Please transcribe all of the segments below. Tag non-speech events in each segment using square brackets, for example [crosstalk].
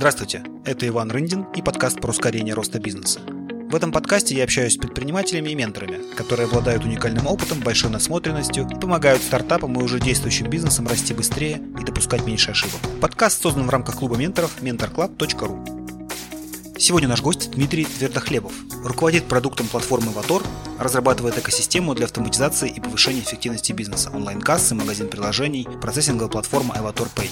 Здравствуйте, это Иван Рындин и подкаст про ускорение роста бизнеса. В этом подкасте я общаюсь с предпринимателями и менторами, которые обладают уникальным опытом, большой насмотренностью и помогают стартапам и уже действующим бизнесам расти быстрее и допускать меньше ошибок. Подкаст создан в рамках клуба менторов mentorclub.ru. Сегодня наш гость Дмитрий Твердохлебов. Руководит продуктом платформы Vator, разрабатывает экосистему для автоматизации и повышения эффективности бизнеса, онлайн-кассы, магазин приложений, процессинговая платформа Evator Pay.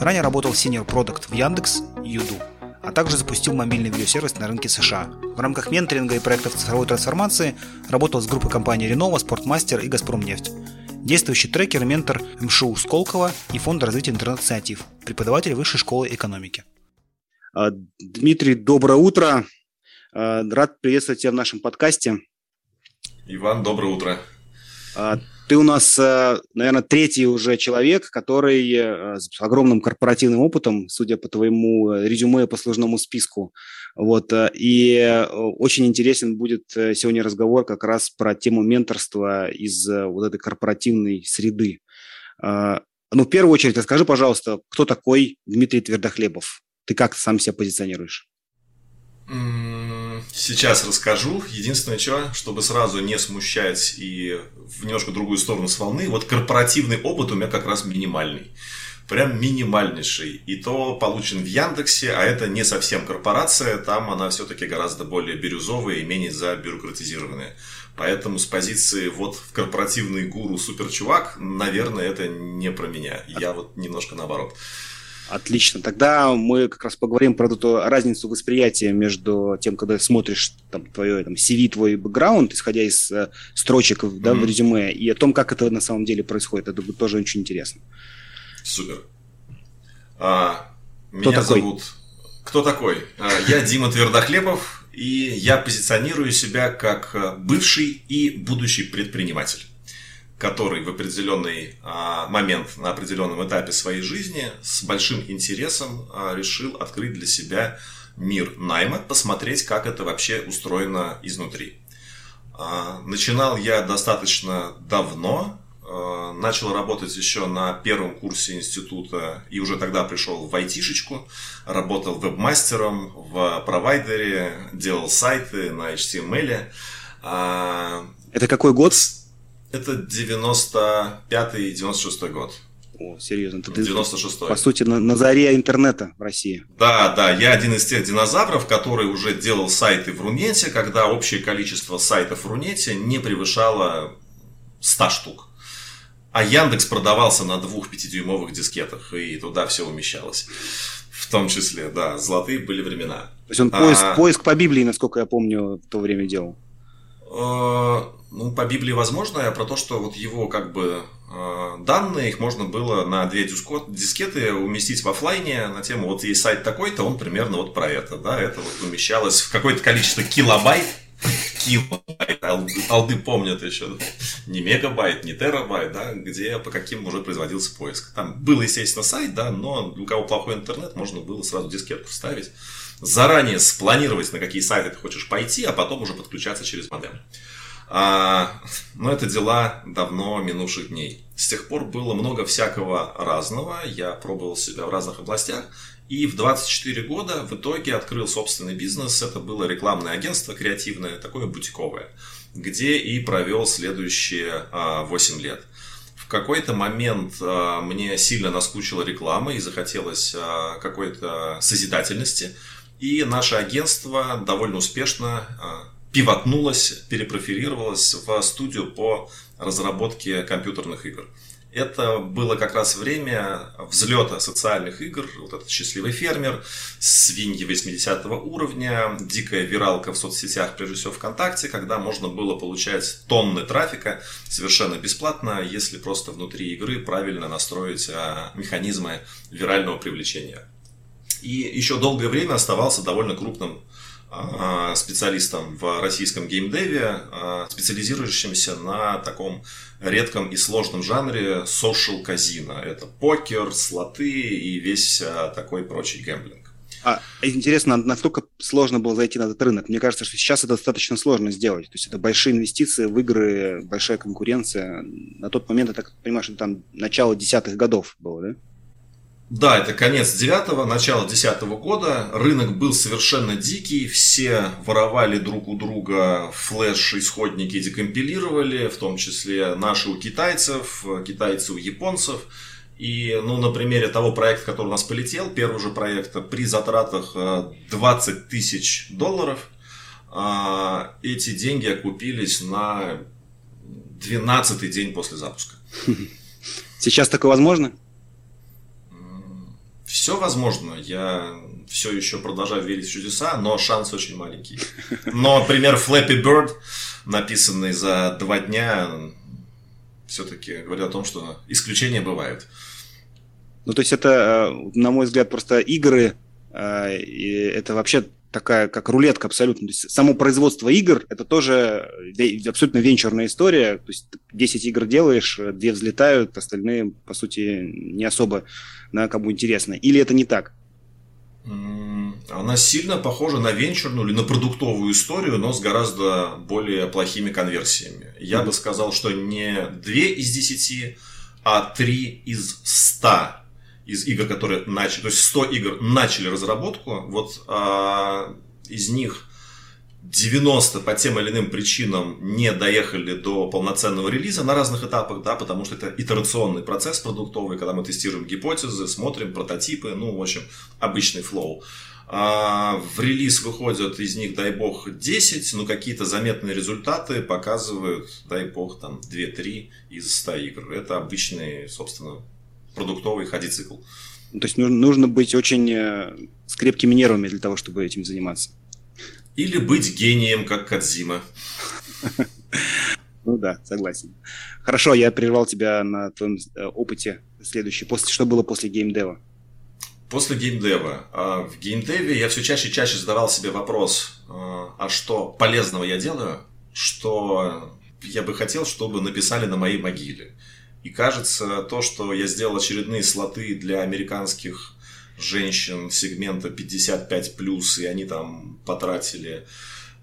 Ранее работал Senior Product в Яндекс, Юду, а также запустил мобильный видеосервис на рынке США. В рамках менторинга и проектов цифровой трансформации работал с группой компаний Renova, Спортмастер и Газпромнефть. Действующий трекер и ментор МШУ Сколково и Фонд развития интернет-инициатив, преподаватель Высшей школы экономики. А, Дмитрий, доброе утро. А, рад приветствовать тебя в нашем подкасте. Иван, доброе утро. Ты у нас, наверное, третий уже человек, который с огромным корпоративным опытом, судя по твоему резюме по сложному списку. Вот, и очень интересен будет сегодня разговор как раз про тему менторства из вот этой корпоративной среды. Ну, в первую очередь, расскажи, пожалуйста, кто такой Дмитрий Твердохлебов? Ты как сам себя позиционируешь? Сейчас расскажу. Единственное, что, чтобы сразу не смущать и в немножко другую сторону с волны, вот корпоративный опыт у меня как раз минимальный. Прям минимальнейший. И то получен в Яндексе, а это не совсем корпорация, там она все-таки гораздо более бирюзовая и менее забюрократизированная. Поэтому с позиции вот в корпоративный гуру суперчувак, наверное, это не про меня. Я вот немножко наоборот. Отлично. Тогда мы как раз поговорим про эту разницу восприятия между тем, когда смотришь там, твое там, CV, твой бэкграунд, исходя из э, строчек mm-hmm. да, в резюме, и о том, как это на самом деле происходит. Это будет тоже очень интересно. Супер. А, Кто меня такой? зовут... Кто такой? А, я Дима Твердохлебов, и я позиционирую себя как э, бывший и будущий предприниматель который в определенный а, момент на определенном этапе своей жизни с большим интересом а, решил открыть для себя мир найма, посмотреть, как это вообще устроено изнутри. А, начинал я достаточно давно, начал работать еще на первом курсе института и уже тогда пришел в айтишечку, работал вебмастером в провайдере, делал сайты на HTML. А, это какой год? Это 95-96 год. О, серьезно. Ты, 96 По сути, на, на заре интернета в России. Да, да. Я один из тех динозавров, который уже делал сайты в Рунете, когда общее количество сайтов в Рунете не превышало 100 штук. А Яндекс продавался на двух пятидюймовых дискетах, и туда все умещалось. В том числе, да, золотые были времена. То есть он поиск, а... поиск по Библии, насколько я помню, в то время делал. Э, ну, по Библии возможно, а про то, что вот его как бы э, данные, их можно было на две дискеты уместить в офлайне на тему, вот есть сайт такой-то, он примерно вот про это, да, это вот умещалось в какое-то количество килобайт, килобайт, алды, помнят еще, не мегабайт, не терабайт, да, где по каким уже производился поиск. Там был, естественно, сайт, да, но у кого плохой интернет, можно было сразу дискетку вставить заранее спланировать, на какие сайты ты хочешь пойти, а потом уже подключаться через модем. А, но это дела давно минувших дней. С тех пор было много всякого разного. Я пробовал себя в разных областях. И в 24 года в итоге открыл собственный бизнес. Это было рекламное агентство креативное, такое бутиковое, где и провел следующие 8 а, лет. В какой-то момент а, мне сильно наскучила реклама и захотелось а, какой-то созидательности. И наше агентство довольно успешно а, пивотнулось, перепрофилировалось в студию по разработке компьютерных игр. Это было как раз время взлета социальных игр, вот этот «Счастливый фермер», «Свиньи 80 уровня», дикая виралка в соцсетях, прежде всего ВКонтакте, когда можно было получать тонны трафика совершенно бесплатно, если просто внутри игры правильно настроить а, механизмы вирального привлечения и еще долгое время оставался довольно крупным а, специалистом в российском геймдеве, а, специализирующимся на таком редком и сложном жанре social казино. Это покер, слоты и весь а, такой прочий гэмблинг. А, интересно, насколько сложно было зайти на этот рынок? Мне кажется, что сейчас это достаточно сложно сделать. То есть это большие инвестиции в игры, большая конкуренция. На тот момент, я так понимаю, что там начало десятых годов было, да? Да, это конец девятого, начало десятого года. Рынок был совершенно дикий. Все воровали друг у друга флеш, исходники декомпилировали, в том числе наши у китайцев, китайцы у японцев. И, ну, на примере того проекта, который у нас полетел, первый же проект, при затратах 20 э, тысяч долларов, э, эти деньги окупились на 12 день после запуска. [laughs] Сейчас такое возможно? Все возможно. Я все еще продолжаю верить в чудеса, но шанс очень маленький. Но пример Flappy Bird, написанный за два дня, все-таки говорит о том, что исключения бывают. Ну, то есть это, э, на мой взгляд, просто игры, э, это вообще такая, как рулетка абсолютно. То есть само производство игр – это тоже абсолютно венчурная история. То есть 10 игр делаешь, две взлетают, остальные, по сути, не особо да, кому интересно. Или это не так? Она сильно похожа на венчурную или на продуктовую историю, но с гораздо более плохими конверсиями. Я mm-hmm. бы сказал, что не 2 из 10, а 3 из 100 из игр, которые начали, то есть 100 игр начали разработку, вот а, из них 90 по тем или иным причинам не доехали до полноценного релиза на разных этапах, да, потому что это итерационный процесс продуктовый, когда мы тестируем гипотезы, смотрим прототипы, ну, в общем, обычный флоу. А в релиз выходят из них, дай бог, 10, но какие-то заметные результаты показывают, дай бог, там 2-3 из 100 игр. Это обычный, собственно, продуктовый ходи-цикл. То есть нужно, нужно быть очень э, с крепкими нервами для того, чтобы этим заниматься. Или быть гением, как Кадзима. [laughs] Ну да, согласен. Хорошо, я прервал тебя на твоем э, опыте следующий. После, что было после геймдева? После геймдева. А, в геймдеве я все чаще и чаще задавал себе вопрос, а, а что полезного я делаю, что я бы хотел, чтобы написали на моей могиле. И кажется, то, что я сделал очередные слоты для американских женщин сегмента 55+, и они там потратили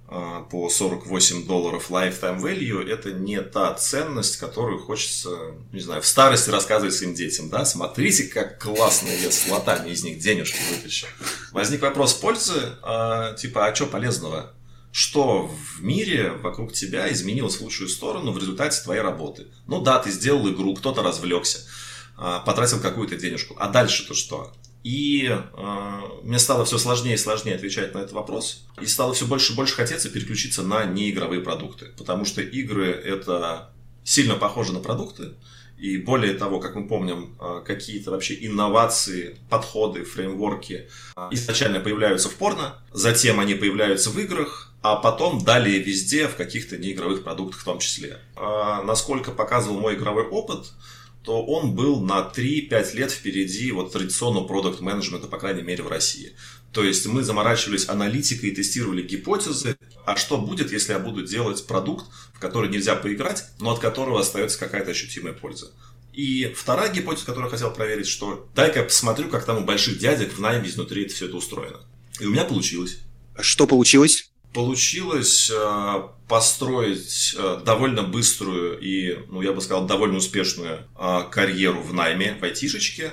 э, по 48 долларов lifetime value, это не та ценность, которую хочется, не знаю, в старости рассказывать своим детям, да, смотрите, как классно я с лотами из них денежки вытащил. Возник вопрос пользы, э, типа, а что полезного? Что в мире вокруг тебя изменилось в лучшую сторону в результате твоей работы. Ну да, ты сделал игру, кто-то развлекся, а, потратил какую-то денежку. А дальше-то что? И э, мне стало все сложнее и сложнее отвечать на этот вопрос. И стало все больше и больше хотеться переключиться на неигровые продукты. Потому что игры это сильно похоже на продукты. И более того, как мы помним, какие-то вообще инновации, подходы, фреймворки изначально появляются в порно, затем они появляются в играх, а потом далее везде, в каких-то неигровых продуктах в том числе. А, насколько показывал мой игровой опыт, то он был на 3-5 лет впереди вот традиционного продукт менеджмента по крайней мере, в России. То есть мы заморачивались аналитикой и тестировали гипотезы, а что будет, если я буду делать продукт, в который нельзя поиграть, но от которого остается какая-то ощутимая польза. И вторая гипотеза, которую я хотел проверить, что дай-ка посмотрю, как там у больших дядек в найме изнутри это все это устроено. И у меня получилось. Что получилось? Получилось э, построить э, довольно быструю и, ну, я бы сказал, довольно успешную э, карьеру в найме в айтишечке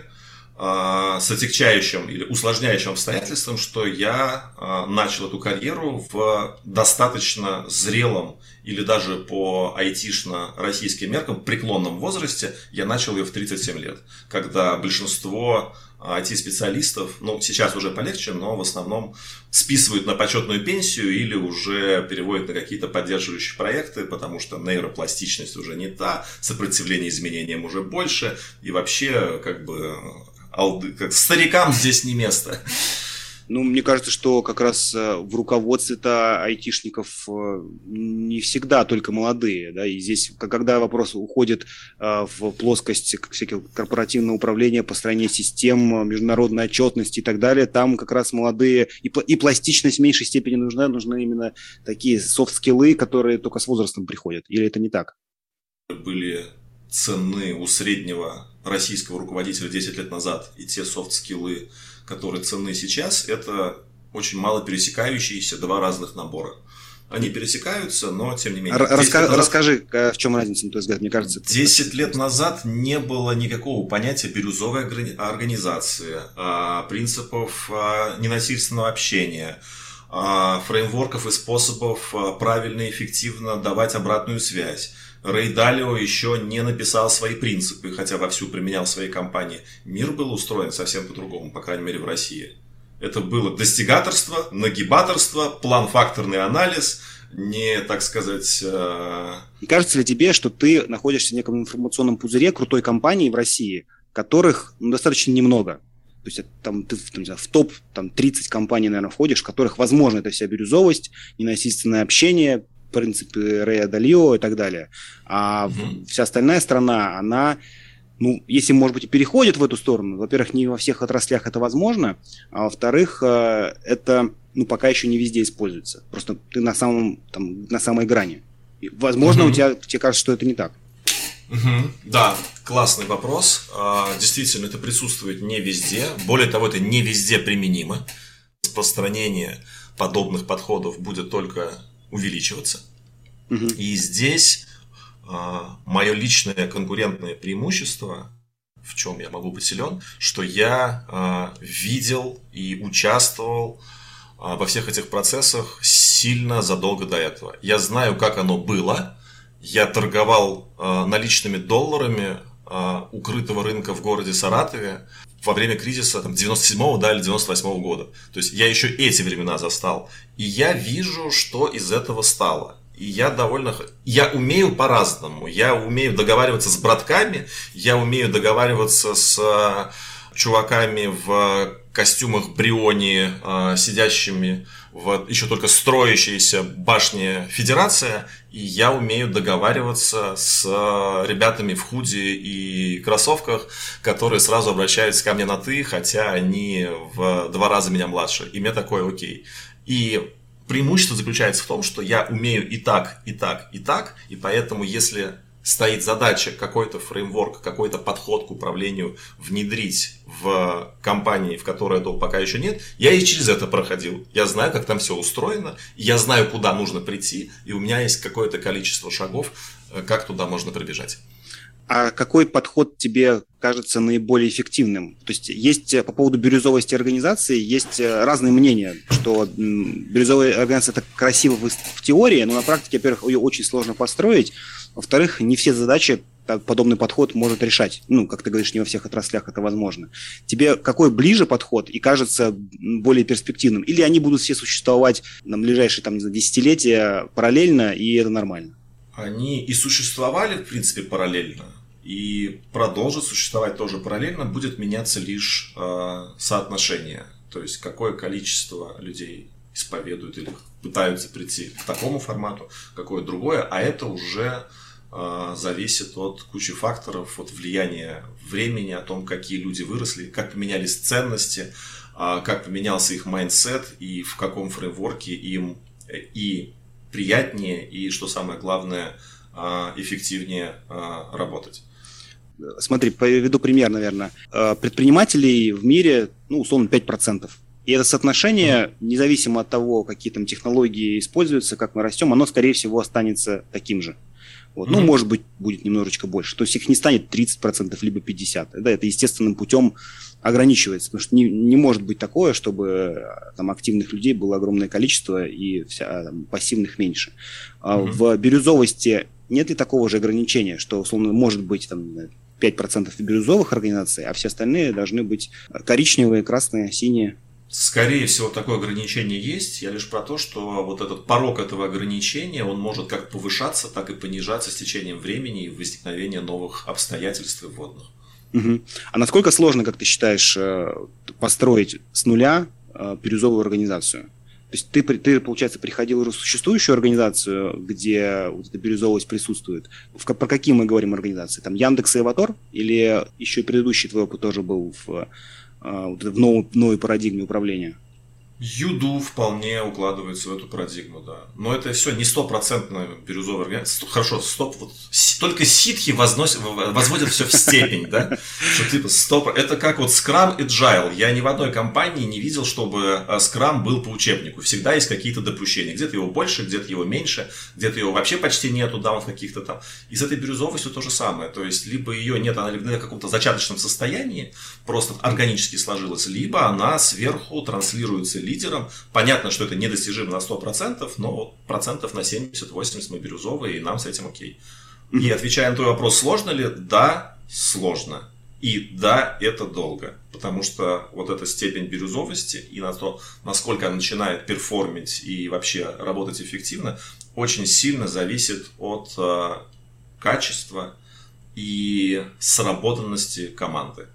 с отягчающим или усложняющим обстоятельством, что я начал эту карьеру в достаточно зрелом или даже по айтишно российским меркам преклонном возрасте. Я начал ее в 37 лет, когда большинство IT-специалистов, ну, сейчас уже полегче, но в основном списывают на почетную пенсию или уже переводят на какие-то поддерживающие проекты, потому что нейропластичность уже не та, сопротивление изменениям уже больше, и вообще, как бы, алды, как старикам здесь не место. Ну, мне кажется, что как раз э, в руководстве-то айтишников э, не всегда только молодые, да, и здесь, когда вопрос уходит э, в плоскость всяких корпоративного управления, построения систем, международной отчетности и так далее, там как раз молодые, и, и пластичность в меньшей степени нужна, нужны именно такие софт-скиллы, которые только с возрастом приходят, или это не так? Были цены у среднего российского руководителя 10 лет назад, и те софт-скиллы, которые ценны сейчас, это очень мало пересекающиеся два разных набора. они пересекаются, но тем не менее. Раска- назад, расскажи, в чем разница, на твой взгляд, мне кажется. 10 лет назад не было никакого понятия бирюзовой организации, а, принципов а, ненасильственного общения, а, фреймворков и способов правильно и эффективно давать обратную связь. Рэй Далио еще не написал свои принципы, хотя вовсю применял в своей компании. Мир был устроен совсем по-другому, по крайней мере в России. Это было достигаторство, нагибаторство, план-факторный анализ, не, так сказать... Э... Кажется ли тебе, что ты находишься в неком информационном пузыре крутой компании в России, которых ну, достаточно немного? То есть там, ты там, в топ там, 30 компаний, наверное, входишь, в которых возможно это вся бирюзовость, ненасильственное общение, принципы Рэя Далио и так далее. А угу. вся остальная страна, она, ну, если, может быть, и переходит в эту сторону, во-первых, не во всех отраслях это возможно, а во-вторых, э, это, ну, пока еще не везде используется. Просто ты на самом, там, на самой грани. И, возможно, угу. у тебя, тебе кажется, что это не так. Угу. Да, классный вопрос. А, действительно, это присутствует не везде. Более того, это не везде применимо. Распространение подобных подходов будет только увеличиваться. Угу. И здесь а, мое личное конкурентное преимущество, в чем я могу быть силен, что я а, видел и участвовал а, во всех этих процессах сильно задолго до этого. Я знаю, как оно было. Я торговал наличными долларами укрытого рынка в городе Саратове во время кризиса там, 97-го да, или 98-го года. То есть я еще эти времена застал. И я вижу, что из этого стало. И я довольно... Я умею по-разному. Я умею договариваться с братками, я умею договариваться с э, чуваками в костюмах Бриони, э, сидящими в еще только строящейся башне Федерация, и я умею договариваться с э, ребятами в худи и кроссовках, которые сразу обращаются ко мне на «ты», хотя они в два раза меня младше, и мне такое окей. И преимущество заключается в том, что я умею и так, и так, и так, и поэтому если стоит задача какой-то фреймворк, какой-то подход к управлению внедрить в компании, в которой этого пока еще нет, я и через это проходил. Я знаю, как там все устроено, я знаю, куда нужно прийти, и у меня есть какое-то количество шагов, э, как туда можно прибежать. А какой подход тебе кажется наиболее эффективным? То есть есть э, по поводу бирюзовости организации есть э, разные мнения, что бирюзовая организация это красиво в теории, но на практике, во-первых, ее очень сложно построить, во-вторых, не все задачи подобный подход может решать. Ну, как ты говоришь, не во всех отраслях это возможно. Тебе какой ближе подход и кажется более перспективным? Или они будут все существовать на ближайшие там, не знаю, десятилетия параллельно, и это нормально? Они и существовали, в принципе, параллельно, и продолжат существовать тоже параллельно, будет меняться лишь э, соотношение. То есть, какое количество людей исповедуют или пытаются прийти к такому формату, какое другое, а это уже зависит от кучи факторов, от влияния времени, о том, какие люди выросли, как поменялись ценности, э, как поменялся их mindset и в каком framework е им э, и приятнее, и, что самое главное, э, эффективнее работать. Смотри, приведу пример, наверное. Предпринимателей в мире, ну, условно, 5%. И это соотношение, независимо от того, какие там технологии используются, как мы растем, оно, скорее всего, останется таким же. Вот. Mm-hmm. Ну, может быть, будет немножечко больше. То есть их не станет 30%, либо 50%. Да, это естественным путем ограничивается, потому что не, не может быть такое, чтобы там, активных людей было огромное количество и вся, там, пассивных меньше. Mm-hmm. В бирюзовости нет ли такого же ограничения, что, условно, может быть там, 5% бирюзовых организаций, а все остальные должны быть коричневые, красные, синие? Скорее всего, такое ограничение есть. Я лишь про то, что вот этот порог этого ограничения, он может как повышаться, так и понижаться с течением времени и возникновения новых обстоятельств и вводных. Угу. А насколько сложно, как ты считаешь, э, построить с нуля э, бирюзовую организацию? То есть ты, ты, получается, приходил в существующую организацию, где вот эта бирюзовость присутствует. В, про какие мы говорим организации? Там Яндекс и Аватор? Или еще предыдущий твой опыт тоже был в в новой, новой парадигме управления? Юду вполне укладывается в эту парадигму, да. Но это все не стопроцентно бирюзовая организация. Хорошо, стоп, вот только ситхи возносят, возводят все в степень, да? Что типа стоп, это как вот Scrum и Agile. Я ни в одной компании не видел, чтобы а, Scrum был по учебнику. Всегда есть какие-то допущения. Где-то его больше, где-то его меньше, где-то его вообще почти нету, да, вот каких-то там. И с этой бирюзовой все то же самое. То есть, либо ее нет, она либо в каком-то зачаточном состоянии, просто органически сложилась, либо она сверху транслируется лидером. Понятно, что это недостижимо на 100%, но процентов на 70-80 мы бирюзовые, и нам с этим окей. И отвечая на твой вопрос, сложно ли? Да, сложно. И да, это долго, потому что вот эта степень бирюзовости и на то, насколько она начинает перформить и вообще работать эффективно, очень сильно зависит от э, качества и сработанности команды.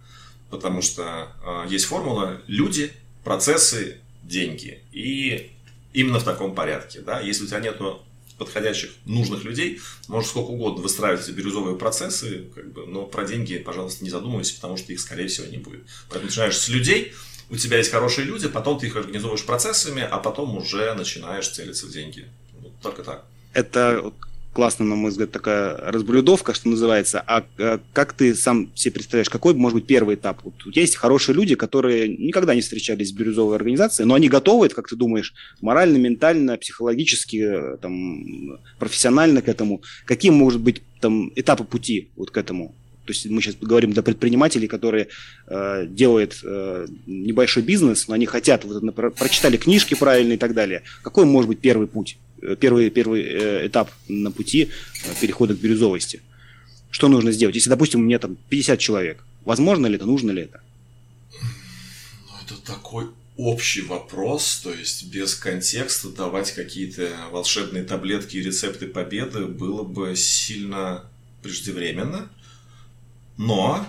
Потому что э, есть формула люди, процессы, деньги. И именно в таком порядке. Да? Если у тебя нет подходящих, нужных людей, можешь сколько угодно выстраивать эти бирюзовые процессы, как бы, но про деньги, пожалуйста, не задумывайся, потому что их, скорее всего, не будет. Поэтому начинаешь с людей, у тебя есть хорошие люди, потом ты их организовываешь процессами, а потом уже начинаешь целиться в деньги. Вот только так. Это классная, на мой взгляд, такая разблюдовка, что называется. А, а как ты сам себе представляешь, какой может быть первый этап? Вот есть хорошие люди, которые никогда не встречались с бирюзовой организацией, но они готовы, как ты думаешь, морально, ментально, психологически, там, профессионально к этому. Какие могут быть там этапы пути вот к этому? То есть мы сейчас говорим для предпринимателей, которые э, делают э, небольшой бизнес, но они хотят, вот, прочитали книжки правильно и так далее. Какой может быть первый путь? Э, первый, первый э, этап на пути э, перехода к бирюзовости. Что нужно сделать? Если, допустим, у меня там 50 человек, возможно ли это, нужно ли это? Ну, это такой общий вопрос, то есть без контекста давать какие-то волшебные таблетки и рецепты победы было бы сильно преждевременно. Но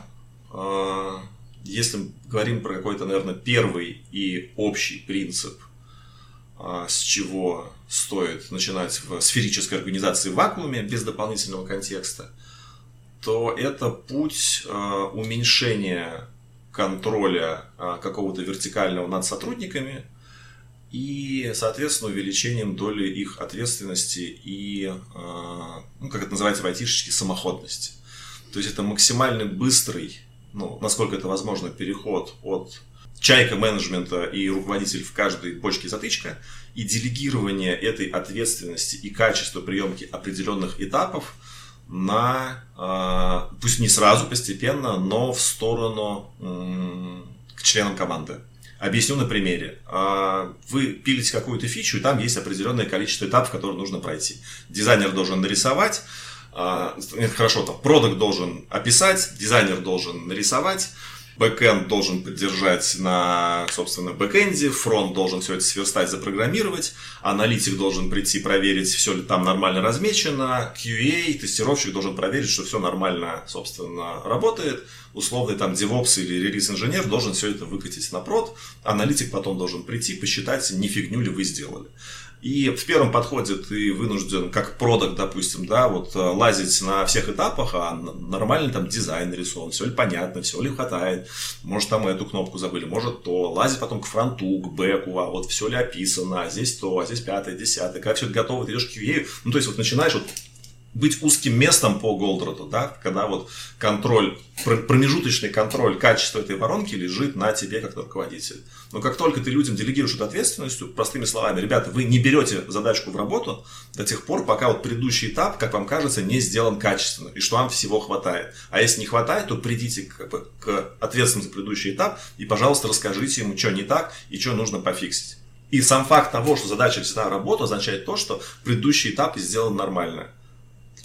э, если говорим про какой-то, наверное, первый и общий принцип, с чего стоит начинать в сферической организации в вакууме без дополнительного контекста, то это путь э, уменьшения контроля э, какого-то вертикального над сотрудниками и, соответственно, увеличением доли их ответственности и, ну, как это называется в айтишечке, самоходности. То есть это максимально быстрый, ну, насколько это возможно, переход от чайка менеджмента и руководитель в каждой бочке затычка – и делегирование этой ответственности и качества приемки определенных этапов на, а, пусть не сразу, постепенно, но в сторону к членам команды. Объясню на примере. А, вы пилите какую-то фичу, и там есть определенное количество этапов, которые нужно пройти. Дизайнер должен нарисовать, а, хорошо, там, продукт должен описать, дизайнер должен нарисовать, backend должен поддержать на, собственно, backend е, фронт должен все это сверстать, запрограммировать, аналитик должен прийти проверить, все ли там нормально размечено, QA, тестировщик должен проверить, что все нормально, собственно, работает, условный там DevOps или релиз-инженер должен все это выкатить на прод, аналитик потом должен прийти, посчитать, не фигню ли вы сделали. И в первом подходе ты вынужден, как продукт, допустим, да, вот э, лазить на всех этапах, а нормальный там дизайн нарисован, все ли понятно, все ли хватает. Может, там эту кнопку забыли, может то. Лазить потом к фронту, к бэку, а вот все ли описано, а здесь то, а здесь пятое, десятое. Когда все это готово, ты идешь к QA. Ну, то есть, вот начинаешь вот быть узким местом по Голдроту, да, когда вот контроль, промежуточный контроль качества этой воронки лежит на тебе как на руководитель. Но как только ты людям делегируешь эту ответственность, простыми словами, ребята, вы не берете задачку в работу до тех пор, пока вот предыдущий этап, как вам кажется, не сделан качественно, и что вам всего хватает. А если не хватает, то придите к, к ответственности за предыдущий этап и, пожалуйста, расскажите ему, что не так и что нужно пофиксить. И сам факт того, что задача всегда работа, означает то, что предыдущий этап сделан нормально.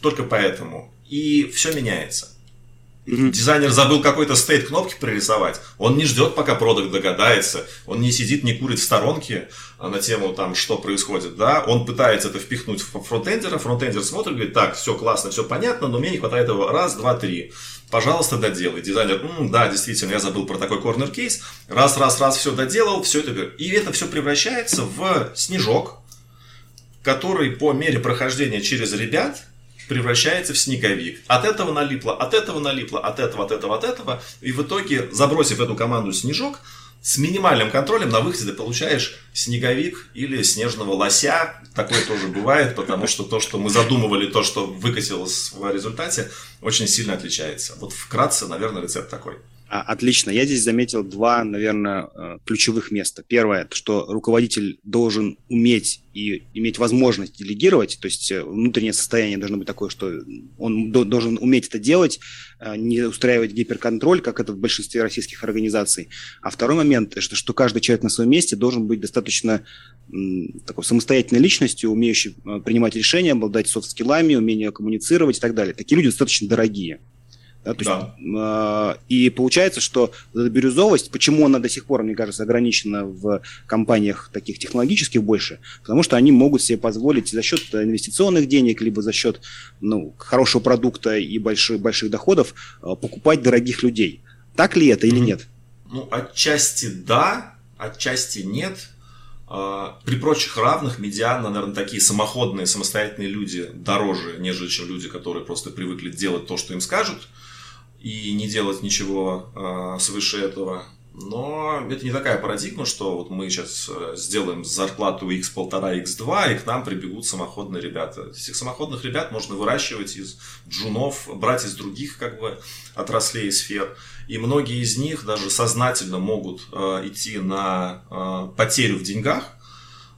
Только поэтому. И все меняется. Mm-hmm. Дизайнер забыл какой-то state кнопки прорисовать. Он не ждет, пока продукт догадается. Он не сидит, не курит в сторонке а, на тему, там, что происходит. Да? Он пытается это впихнуть в фронтендера. Фронтендер смотрит, говорит, так, все классно, все понятно, но мне не хватает этого. Раз, два, три. Пожалуйста, доделай. Дизайнер, М, да, действительно, я забыл про такой corner case. Раз, раз, раз, все доделал, все это. И это все превращается в снежок, который по мере прохождения через ребят превращается в снеговик. От этого налипло, от этого налипло, от этого, от этого, от этого. И в итоге, забросив эту команду снежок, с минимальным контролем на выходе ты получаешь снеговик или снежного лося. Такое тоже бывает, потому что то, что мы задумывали, то, что выкатилось в результате, очень сильно отличается. Вот вкратце, наверное, рецепт такой. А, отлично. Я здесь заметил два, наверное, э, ключевых места. Первое, что руководитель должен уметь и иметь возможность делегировать, то есть э, внутреннее состояние должно быть такое, что он должен уметь это делать, э, не устраивать гиперконтроль, как это в большинстве российских организаций. А второй момент, что, что каждый человек на своем месте должен быть достаточно такой самостоятельной личностью, умеющей принимать решения, обладать софт-скиллами, умение коммуницировать и так далее. Такие люди достаточно дорогие. Да, то да. Есть, э, и получается, что эта бирюзовость, почему она до сих пор, мне кажется, ограничена в компаниях таких технологических больше, потому что они могут себе позволить за счет инвестиционных денег, либо за счет ну, хорошего продукта и больших, больших доходов э, покупать дорогих людей. Так ли это mm-hmm. или нет? Ну, отчасти да, отчасти нет. А, при прочих равных медиана, наверное, такие самоходные, самостоятельные люди дороже, нежели чем люди, которые просто привыкли делать то, что им скажут и не делать ничего э, свыше этого. Но это не такая парадигма, что вот мы сейчас э, сделаем зарплату x1,5, x2, и к нам прибегут самоходные ребята. Этих самоходных ребят можно выращивать из джунов, брать из других как бы отраслей и сфер. И многие из них даже сознательно могут э, идти на э, потерю в деньгах,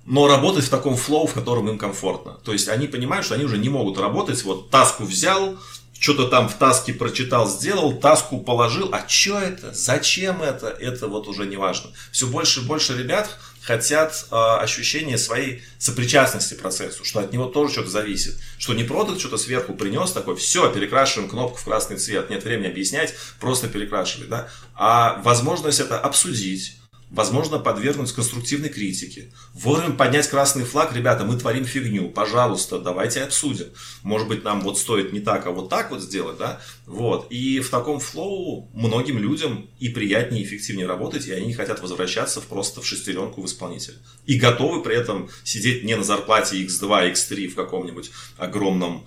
но работать в таком flow, в котором им комфортно. То есть они понимают, что они уже не могут работать, вот таску взял, что-то там в таске прочитал, сделал, таску положил. А что это? Зачем это? Это вот уже не важно. Все больше и больше ребят хотят э, ощущения своей сопричастности к процессу, что от него тоже что-то зависит. Что не продукт что-то сверху принес, такой, все, перекрашиваем кнопку в красный цвет, нет времени объяснять, просто перекрашивай, да. А возможность это обсудить, возможно, подвергнуть конструктивной критике. Вовремя поднять красный флаг, ребята, мы творим фигню, пожалуйста, давайте обсудим. Может быть, нам вот стоит не так, а вот так вот сделать, да? Вот. И в таком флоу многим людям и приятнее, и эффективнее работать, и они не хотят возвращаться в просто в шестеренку в исполнителя. И готовы при этом сидеть не на зарплате X2, X3 в каком-нибудь огромном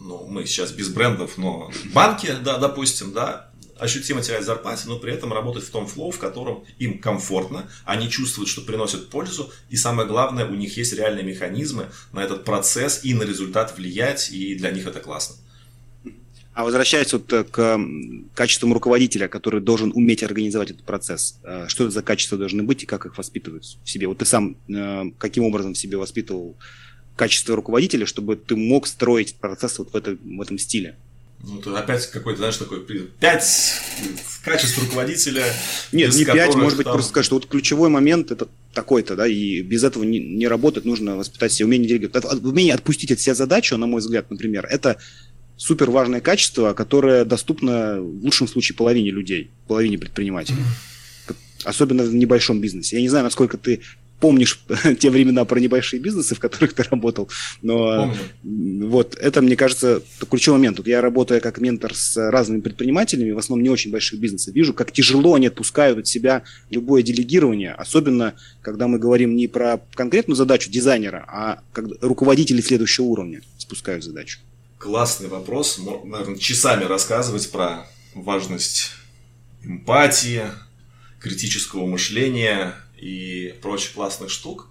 ну, мы сейчас без брендов, но банке, да, допустим, да, ощутимо терять зарплате, но при этом работать в том флоу, в котором им комфортно, они чувствуют, что приносят пользу, и самое главное, у них есть реальные механизмы на этот процесс и на результат влиять, и для них это классно. А возвращаясь вот э, к качествам руководителя, который должен уметь организовать этот процесс, э, что это за качества должны быть и как их воспитывать в себе? Вот ты сам э, каким образом в себе воспитывал качество руководителя, чтобы ты мог строить процесс вот в, это, в этом стиле? Ну, это опять какой-то, знаешь, такой пять качеств руководителя. Нет, не пять, может быть, там... просто сказать, что вот ключевой момент это такой-то, да, и без этого не, не работать, нужно воспитать себе умение делегировать. Умение отпустить от себя задачу, на мой взгляд, например, это супер важное качество, которое доступно в лучшем случае половине людей, половине предпринимателей. Особенно в небольшом бизнесе. Я не знаю, насколько ты помнишь [laughs] те времена про небольшие бизнесы, в которых ты работал. Но Помню. вот это, мне кажется, ключевой момент. Вот я работаю как ментор с разными предпринимателями, в основном не очень больших бизнесов, вижу, как тяжело они отпускают от себя любое делегирование, особенно когда мы говорим не про конкретную задачу дизайнера, а как руководители следующего уровня спускают задачу. Классный вопрос. Наверное, часами рассказывать про важность эмпатии, критического мышления – и прочих классных штук.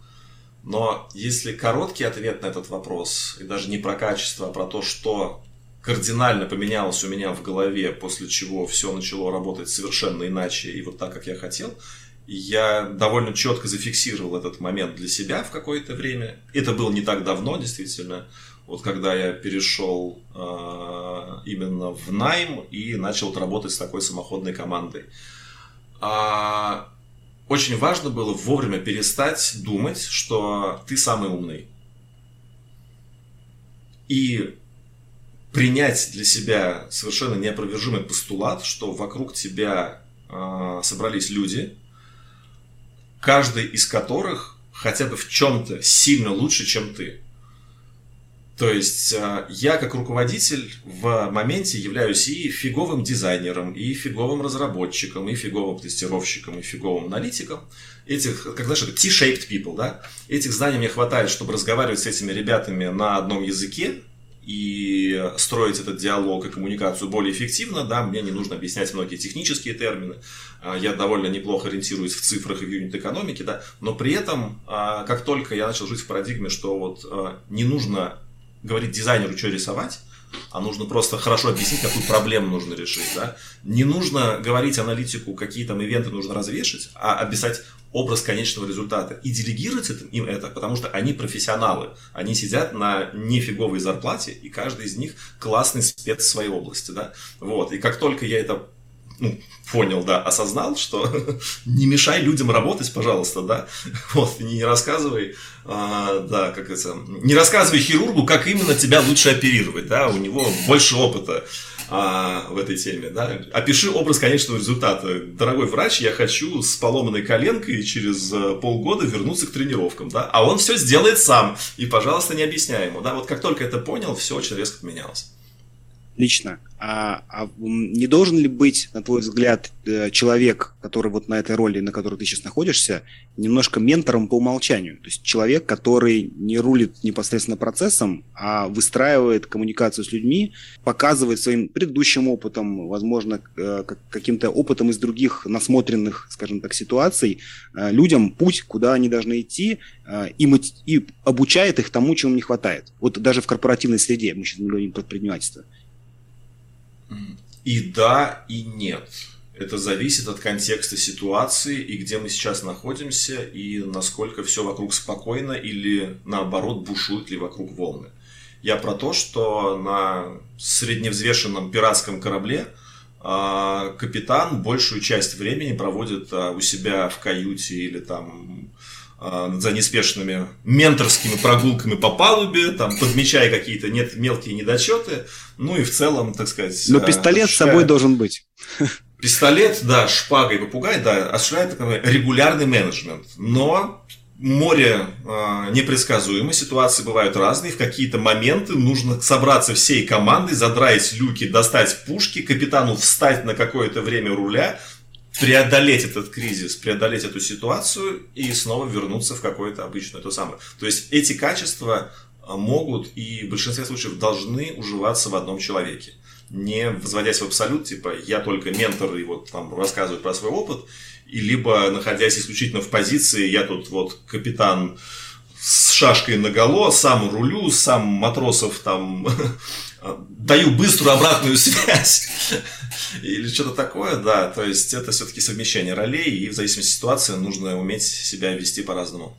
Но если короткий ответ на этот вопрос, и даже не про качество, а про то, что кардинально поменялось у меня в голове, после чего все начало работать совершенно иначе и вот так, как я хотел, я довольно четко зафиксировал этот момент для себя в какое-то время. Это было не так давно, действительно. Вот когда я перешел э, именно в найм и начал работать с такой самоходной командой. А, очень важно было вовремя перестать думать, что ты самый умный. И принять для себя совершенно неопровержимый постулат, что вокруг тебя э, собрались люди, каждый из которых хотя бы в чем-то сильно лучше, чем ты. То есть э, я как руководитель в моменте являюсь и фиговым дизайнером, и фиговым разработчиком, и фиговым тестировщиком, и фиговым аналитиком. Этих, как знаешь, T-shaped people, да? Этих знаний мне хватает, чтобы разговаривать с этими ребятами на одном языке, и строить этот диалог и коммуникацию более эффективно, да, мне не нужно объяснять многие технические термины, а, я довольно неплохо ориентируюсь в цифрах и в юнит-экономике, да, но при этом, а, как только я начал жить в парадигме, что вот не нужно говорить дизайнеру, что рисовать, а нужно просто хорошо объяснить, какую проблему нужно решить. Да? Не нужно говорить аналитику, какие там ивенты нужно развешать, а описать образ конечного результата. И делегировать им это, потому что они профессионалы. Они сидят на нефиговой зарплате, и каждый из них классный спец в своей области. Да? Вот. И как только я это ну, понял, да, осознал, что [laughs] не мешай людям работать, пожалуйста, да, [laughs] вот, не рассказывай, а, да, как это, не рассказывай хирургу, как именно тебя лучше оперировать, да, у него больше опыта а, в этой теме, да, опиши образ конечного результата. Дорогой врач, я хочу с поломанной коленкой через э, полгода вернуться к тренировкам, да, а он все сделает сам, и, пожалуйста, не объясняй ему, да, вот как только это понял, все очень резко поменялось лично, а, а не должен ли быть, на твой взгляд, э, человек, который вот на этой роли, на которой ты сейчас находишься, немножко ментором по умолчанию? То есть человек, который не рулит непосредственно процессом, а выстраивает коммуникацию с людьми, показывает своим предыдущим опытом, возможно, э, каким-то опытом из других насмотренных, скажем так, ситуаций, э, людям путь, куда они должны идти, и, и обучает их тому, чему не хватает. Вот даже в корпоративной среде, мы сейчас говорим про предпринимательство. И да, и нет. Это зависит от контекста ситуации и где мы сейчас находимся, и насколько все вокруг спокойно или наоборот бушуют ли вокруг волны. Я про то, что на средневзвешенном пиратском корабле а, капитан большую часть времени проводит а, у себя в каюте или там за неспешными менторскими прогулками по палубе, там, подмечая какие-то нет, мелкие недочеты, ну и в целом, так сказать... Но пистолет осуществляя... с собой должен быть. Пистолет, да, шпага и попугай, да, осуществляет такой регулярный менеджмент. Но море э, непредсказуемо, ситуации бывают разные. В какие-то моменты нужно собраться всей командой, задраить люки, достать пушки, капитану встать на какое-то время руля, преодолеть этот кризис, преодолеть эту ситуацию и снова вернуться в какое-то обычное то самое. То есть эти качества а, могут и в большинстве случаев должны уживаться в одном человеке. Не возводясь в абсолют, типа я только ментор и вот там рассказываю про свой опыт, и либо находясь исключительно в позиции, я тут вот капитан с шашкой наголо, сам рулю, сам матросов там [laughs] даю быструю обратную связь. Или что-то такое, да, то есть это все-таки совмещение ролей, и в зависимости от ситуации нужно уметь себя вести по-разному.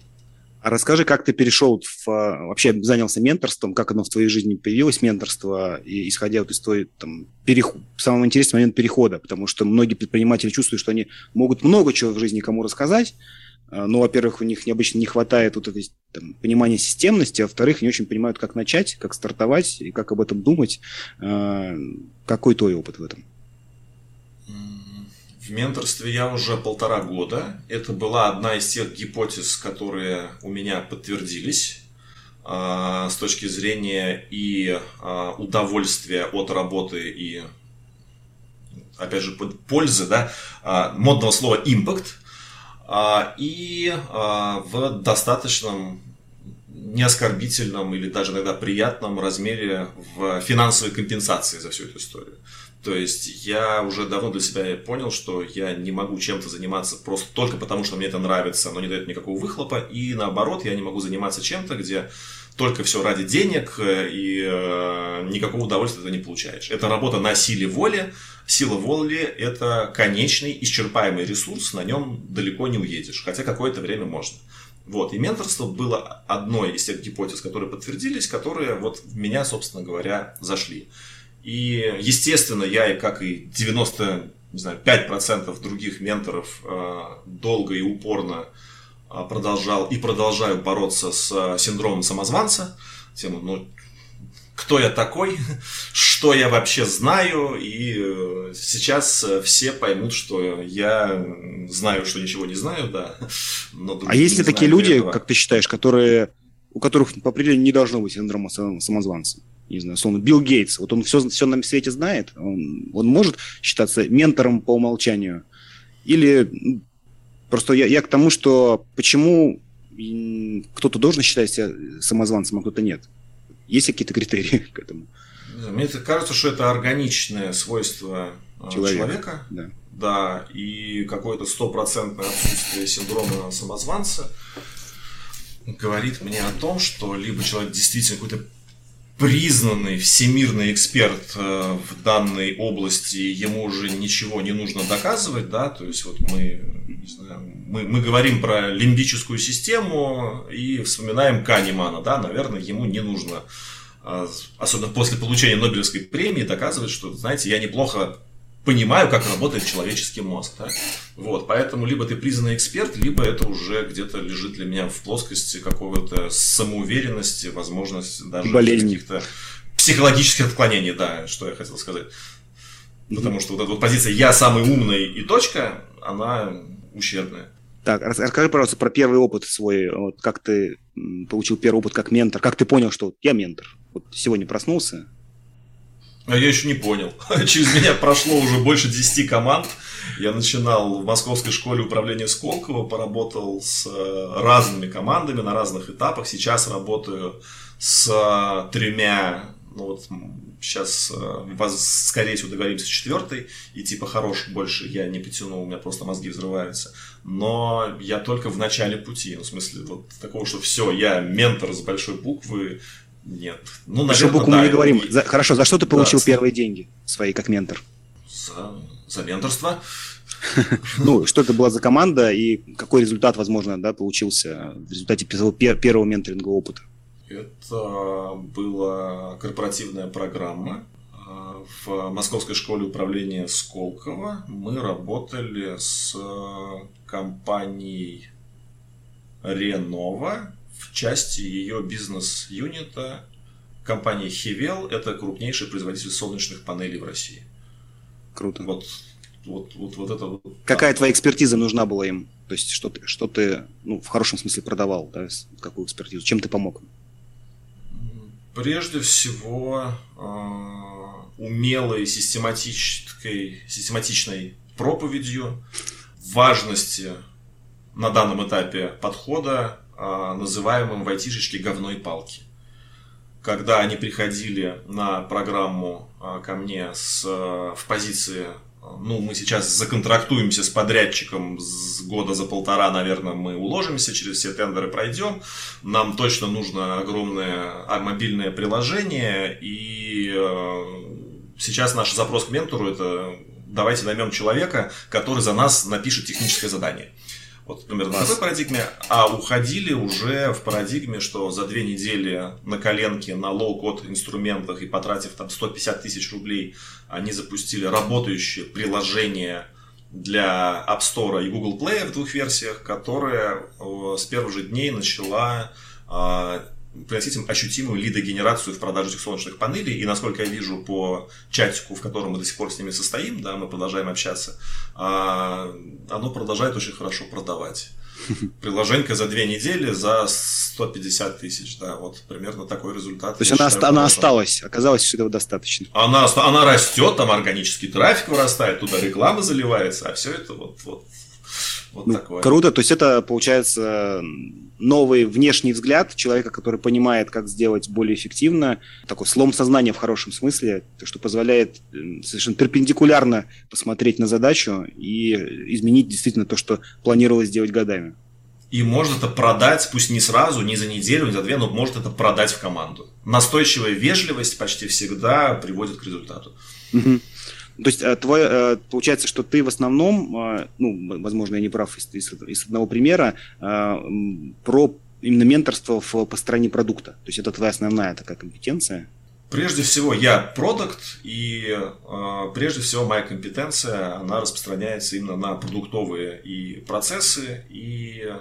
А расскажи, как ты перешел, в, вообще занялся менторством, как оно в твоей жизни появилось, менторство, и, исходя вот из твоей, там, переход, самый интересный момент перехода, потому что многие предприниматели чувствуют, что они могут много чего в жизни кому рассказать, а, но, во-первых, у них необычно не хватает вот этой там, понимания системности, а во-вторых, не очень понимают, как начать, как стартовать и как об этом думать. А, какой твой опыт в этом? В менторстве я уже полтора года. Это была одна из тех гипотез, которые у меня подтвердились а, с точки зрения и удовольствия от работы и опять же пользы, да, модного слова импакт, и а, в достаточном неоскорбительном или даже иногда приятном размере в финансовой компенсации за всю эту историю. То есть я уже давно для себя понял, что я не могу чем-то заниматься просто только потому, что мне это нравится, но не дает никакого выхлопа. И наоборот, я не могу заниматься чем-то, где только все ради денег э, и э, никакого удовольствия ты не получаешь. Это работа на силе воли, Сила воли – это конечный, исчерпаемый ресурс, на нем далеко не уедешь, хотя какое-то время можно. Вот. И менторство было одной из тех гипотез, которые подтвердились, которые вот в меня, собственно говоря, зашли. И, естественно, я, как и 90, не знаю, 5% других менторов, э, долго и упорно э, продолжал и продолжаю бороться с синдромом самозванца. Тему, ну, кто я такой, [laughs] что я вообще знаю, и э, сейчас э, все поймут, что я знаю, что ничего не знаю, да. [laughs] Но а есть ли такие люди, этого. как ты считаешь, которые, у которых по определению не должно быть синдрома самозванца? Не знаю, словно Билл Гейтс, вот он все, все на свете знает, он, он может считаться ментором по умолчанию? Или просто я, я к тому, что почему кто-то должен считать себя самозванцем, а кто-то нет? Есть какие-то критерии [laughs] к этому? Мне кажется, что это органичное свойство э, человека. человека. Да. да, и какое-то стопроцентное отсутствие синдрома самозванца говорит мне о том, что либо человек действительно какой-то признанный всемирный эксперт э, в данной области, ему уже ничего не нужно доказывать, да, то есть вот мы, не знаю, мы, мы говорим про лимбическую систему и вспоминаем Канемана, да, наверное, ему не нужно, э, особенно после получения Нобелевской премии, доказывать, что, знаете, я неплохо понимаю, как работает человеческий мозг. Да? Вот, поэтому либо ты признанный эксперт, либо это уже где-то лежит для меня в плоскости какого-то самоуверенности, возможность даже каких-то психологических отклонений, да, что я хотел сказать. Потому что вот эта вот позиция «я самый умный» и точка, она ущербная. Так, расскажи, пожалуйста, про первый опыт свой. Вот как ты получил первый опыт как ментор? Как ты понял, что я ментор? Вот сегодня проснулся, а я еще не понял. [laughs] Через меня прошло уже больше 10 команд. Я начинал в Московской школе управления Сколково, поработал с э, разными командами на разных этапах. Сейчас работаю с э, тремя, ну вот сейчас, э, скорее всего, договоримся с четвертой, и типа хорош больше я не потяну, у меня просто мозги взрываются. Но я только в начале пути, ну, в смысле, вот такого, что все, я ментор с большой буквы, нет. Ну, наверное, букву да, мы не говорим. За, хорошо, за что ты получил да, первые деньги свои как ментор? За, за менторство. [laughs] Ну, что это была за команда и какой результат, возможно, да, получился в результате первого менторингового опыта? Это была корпоративная программа а, в Московской школе управления Сколково. Мы работали с компанией Ренова в части ее бизнес-юнита компания Хивел – это крупнейший производитель солнечных панелей в России. Круто. Вот, вот, вот, вот это вот. Какая твоя экспертиза нужна была им? То есть, что ты, что ты ну, в хорошем смысле продавал, да, какую экспертизу? Чем ты помог Прежде всего, э, умелой, систематической, систематичной проповедью важности на данном этапе подхода называемым в айтишечке говной палки. Когда они приходили на программу а, ко мне с, в позиции ну, мы сейчас законтрактуемся с подрядчиком с года за полтора, наверное, мы уложимся, через все тендеры пройдем. Нам точно нужно огромное а, мобильное приложение, и сейчас наш запрос к ментору это давайте наймем человека, который за нас напишет техническое задание. Вот, например, на такой парадигме, а уходили уже в парадигме, что за две недели на коленке, на low-code инструментах и потратив там 150 тысяч рублей, они запустили работающее приложение для App Store и Google Play в двух версиях, которая э, с первых же дней начала а, приносить им ощутимую лидогенерацию в продаже этих солнечных панелей. И насколько я вижу по чатику, в котором мы до сих пор с ними состоим, да, мы продолжаем общаться, а, оно продолжает очень хорошо продавать. [laughs] Приложенька за две недели за 150 тысяч, да, вот примерно такой результат. То есть она, считаю, она осталась, оказалось, что этого достаточно. Она, она растет, там органический трафик вырастает, туда реклама заливается, а все это вот, вот вот ну, такое. Круто, то есть это получается новый внешний взгляд человека, который понимает, как сделать более эффективно, такой слом сознания в хорошем смысле, что позволяет совершенно перпендикулярно посмотреть на задачу и изменить действительно то, что планировалось сделать годами. И может это продать, пусть не сразу, не за неделю, не за две, но может это продать в команду. Настойчивая вежливость почти всегда приводит к результату. Угу. То есть, э, твой, э, получается, что ты в основном, э, ну, возможно, я не прав из, из, из одного примера, про именно менторство в, по стороне продукта. То есть это твоя основная такая компетенция. Прежде всего, я продукт, и э, прежде всего моя компетенция, она распространяется именно на продуктовые и процессы, и э,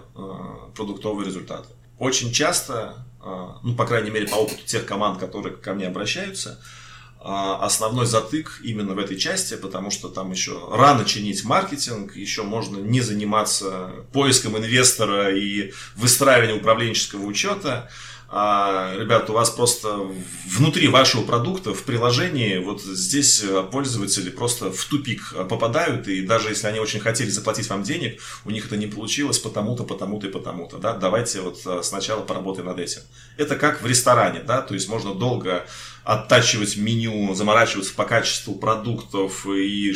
продуктовые результаты. Очень часто, э, ну, по крайней мере, по опыту тех команд, которые ко мне обращаются, а, основной затык именно в этой части, потому что там еще рано чинить маркетинг, еще можно не заниматься поиском инвестора и выстраиванием управленческого учета. А, ребят, у вас просто внутри вашего продукта, в приложении, вот здесь пользователи просто в тупик попадают, и даже если они очень хотели заплатить вам денег, у них это не получилось потому-то, потому-то и потому-то, да, давайте вот а, сначала поработаем над этим. Это как в ресторане, да, то есть можно долго оттачивать меню, заморачиваться по качеству продуктов и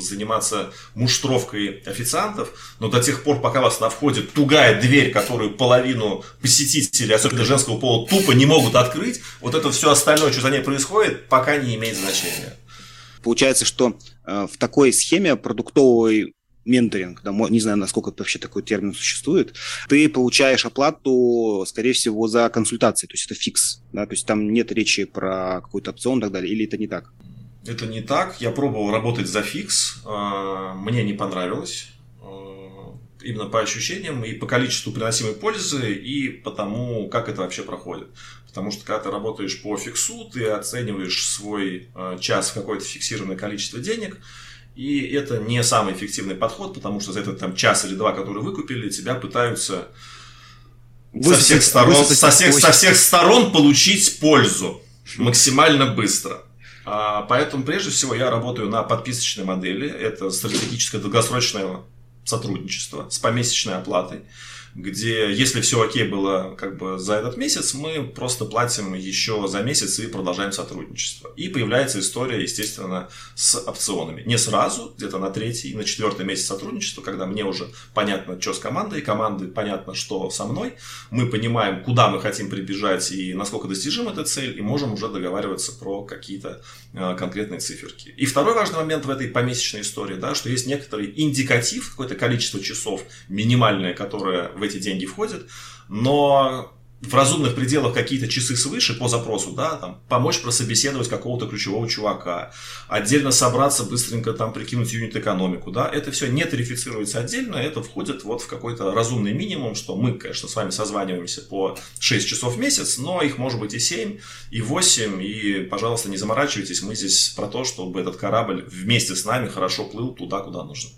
заниматься муштровкой официантов, но до тех пор, пока вас на входе тугая дверь, которую половину посетителей, особенно женского пола, тупо не могут открыть, вот это все остальное, что за ней происходит, пока не имеет значения. Получается, что э, в такой схеме продуктовой менторинг, да, не знаю, насколько вообще такой термин существует, ты получаешь оплату, скорее всего, за консультации, то есть это фикс, да, то есть там нет речи про какой-то опцион и так далее, или это не так? Это не так. Я пробовал работать за фикс. А, мне не понравилось. А, именно по ощущениям и по количеству приносимой пользы, и по тому, как это вообще проходит. Потому что когда ты работаешь по фиксу, ты оцениваешь свой а, час в какое-то фиксированное количество денег, и это не самый эффективный подход, потому что за этот там, час или два, который выкупили, тебя пытаются со всех, сторон, со, всех, со всех сторон получить пользу максимально быстро. А, поэтому прежде всего я работаю на подписочной модели. Это стратегическое долгосрочное сотрудничество с помесячной оплатой где, если все окей было как бы за этот месяц, мы просто платим еще за месяц и продолжаем сотрудничество. И появляется история, естественно, с опционами. Не сразу, где-то на третий, на четвертый месяц сотрудничества, когда мне уже понятно, что с командой, команды понятно, что со мной, мы понимаем, куда мы хотим прибежать и насколько достижим эта цель, и можем уже договариваться про какие-то э, конкретные циферки. И второй важный момент в этой помесячной истории, да, что есть некоторый индикатив, какое-то количество часов минимальное, которое в эти деньги входят, но в разумных пределах какие-то часы свыше по запросу, да, там, помочь прособеседовать какого-то ключевого чувака, отдельно собраться, быстренько там прикинуть юнит-экономику, да, это все не тарифицируется отдельно, это входит вот в какой-то разумный минимум, что мы, конечно, с вами созваниваемся по 6 часов в месяц, но их может быть и 7, и 8, и, пожалуйста, не заморачивайтесь, мы здесь про то, чтобы этот корабль вместе с нами хорошо плыл туда, куда нужно.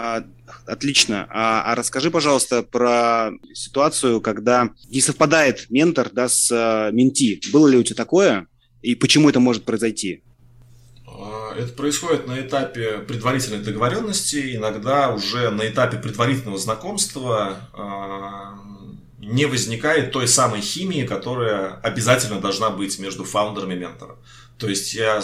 А, отлично. А, а расскажи, пожалуйста, про ситуацию, когда не совпадает ментор да, с а, менти. Было ли у тебя такое? И почему это может произойти? А, это происходит на этапе предварительной договоренности, иногда уже на этапе предварительного знакомства не возникает той самой химии, которая обязательно должна быть между фаундером и ментором. То есть я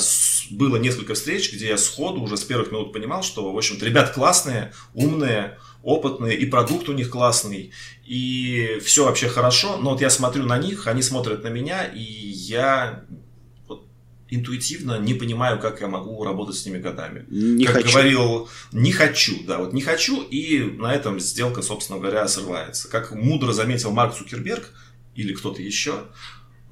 было несколько встреч, где я сходу уже с первых минут понимал, что, в общем-то, ребят классные, умные, опытные, и продукт у них классный, и все вообще хорошо, но вот я смотрю на них, они смотрят на меня, и я интуитивно не понимаю, как я могу работать с ними годами. Не как хочу. говорил, не хочу, да, вот не хочу, и на этом сделка, собственно говоря, срывается. Как мудро заметил Марк Цукерберг или кто-то еще,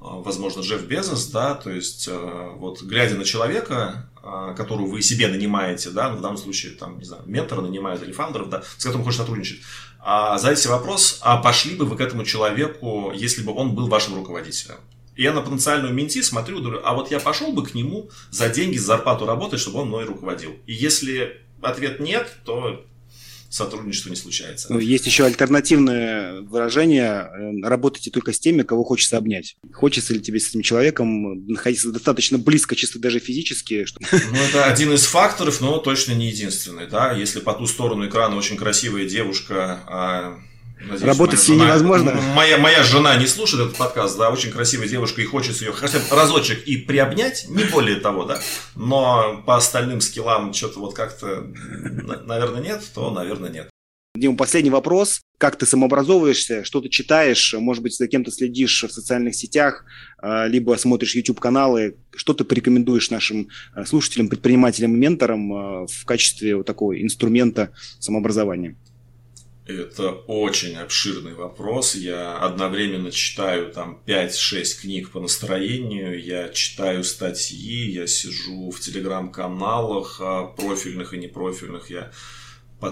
возможно, Джефф Безос, да, то есть а, вот глядя на человека, а, которого вы себе нанимаете, да, ну, в данном случае, там, не знаю, ментора нанимают или фаундеров, да, с которым хочешь сотрудничать, задайте вопрос, а пошли бы вы к этому человеку, если бы он был вашим руководителем? Я на потенциальную менти смотрю, говорю, а вот я пошел бы к нему за деньги, за зарплату работать, чтобы он мной руководил. И если ответ нет, то сотрудничество не случается. Ну, есть еще альтернативное выражение э, «работайте только с теми, кого хочется обнять». Хочется ли тебе с этим человеком находиться достаточно близко, чисто даже физически? Что... Ну, это один из факторов, но точно не единственный. Да? Если по ту сторону экрана очень красивая девушка, а Надеюсь, Работать с ней жена, невозможно. Моя, моя жена не слушает этот подкаст, да, очень красивая девушка, и хочется ее хотя бы разочек и приобнять, не более того, да. Но по остальным скиллам что-то вот как-то, наверное, нет, то, наверное, нет. Дима, последний вопрос. Как ты самообразовываешься? Что ты читаешь? Может быть, за кем-то следишь в социальных сетях, а, либо смотришь YouTube-каналы. Что ты порекомендуешь нашим а, слушателям, предпринимателям и менторам а, в качестве вот такого инструмента самообразования? Это очень обширный вопрос. Я одновременно читаю там 5-6 книг по настроению, я читаю статьи, я сижу в телеграм-каналах а, профильных и непрофильных, я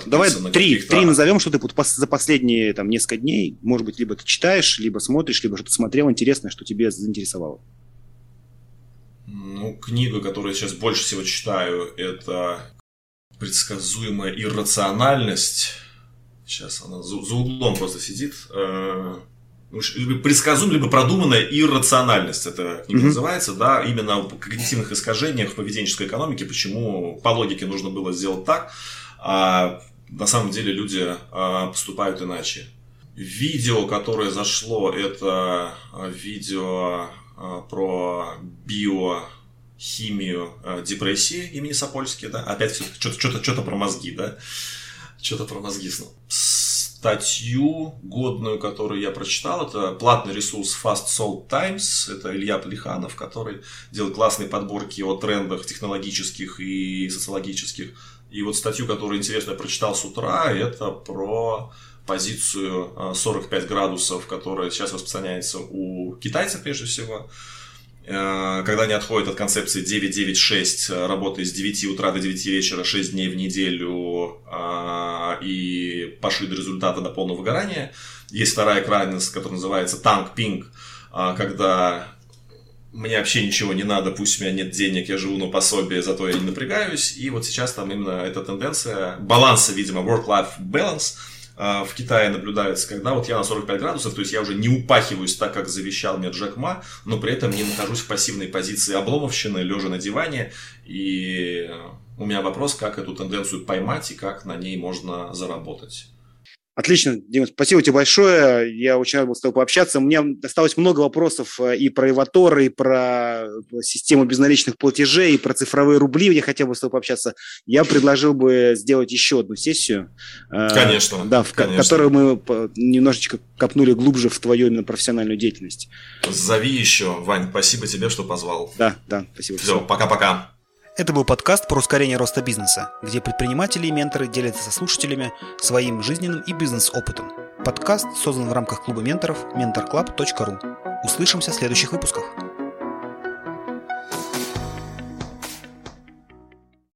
Давай три, три назовем, что ты за последние там, несколько дней, может быть, либо ты читаешь, либо смотришь, либо что-то смотрел интересное, что тебе заинтересовало. Ну, книга, которую я сейчас больше всего читаю, это «Предсказуемая иррациональность» Сейчас она за, за углом просто сидит. Э, либо предсказуемая, либо продуманная иррациональность, это книга mm-hmm. называется, да, именно в когнитивных искажениях в поведенческой экономике, почему по логике нужно было сделать так, а на самом деле люди а, поступают иначе. Видео, которое зашло, это а, видео а, про биохимию депрессии имени Сапольски, да, опять что-то, что-то, что-то про мозги, да, что-то про мозги снова статью годную, которую я прочитал. Это платный ресурс Fast Sold Times. Это Илья Плеханов, который делает классные подборки о трендах технологических и социологических. И вот статью, которую интересно я прочитал с утра, это про позицию 45 градусов, которая сейчас распространяется у китайцев прежде всего. Э, когда они отходят от концепции 996, э, работы с 9 утра до 9 вечера, 6 дней в неделю э, и пошли до результата до полного выгорания. Есть вторая крайность, которая называется танк пинг, когда мне вообще ничего не надо, пусть у меня нет денег, я живу на пособие, зато я не напрягаюсь. И вот сейчас там именно эта тенденция баланса, видимо, work-life balance – в Китае наблюдается, когда вот я на 45 градусов, то есть я уже не упахиваюсь так, как завещал мне Джек Ма, но при этом не нахожусь в пассивной позиции обломовщины, лежа на диване. И у меня вопрос, как эту тенденцию поймать и как на ней можно заработать. Отлично, Дима, спасибо тебе большое. Я очень рад был с тобой пообщаться. У меня осталось много вопросов э, и про Эватор, и про э, систему безналичных платежей, и про цифровые рубли. Я хотел бы с тобой пообщаться. Я предложил бы сделать еще одну сессию. Э, конечно. Да, в конечно. которой мы немножечко копнули глубже в твою именно профессиональную деятельность. Зови еще, Вань. Спасибо тебе, что позвал. Да, да, спасибо. Все, пока-пока. Это был подкаст про ускорение роста бизнеса, где предприниматели и менторы делятся со слушателями своим жизненным и бизнес-опытом. Подкаст создан в рамках клуба менторов mentorclub.ru. Услышимся в следующих выпусках.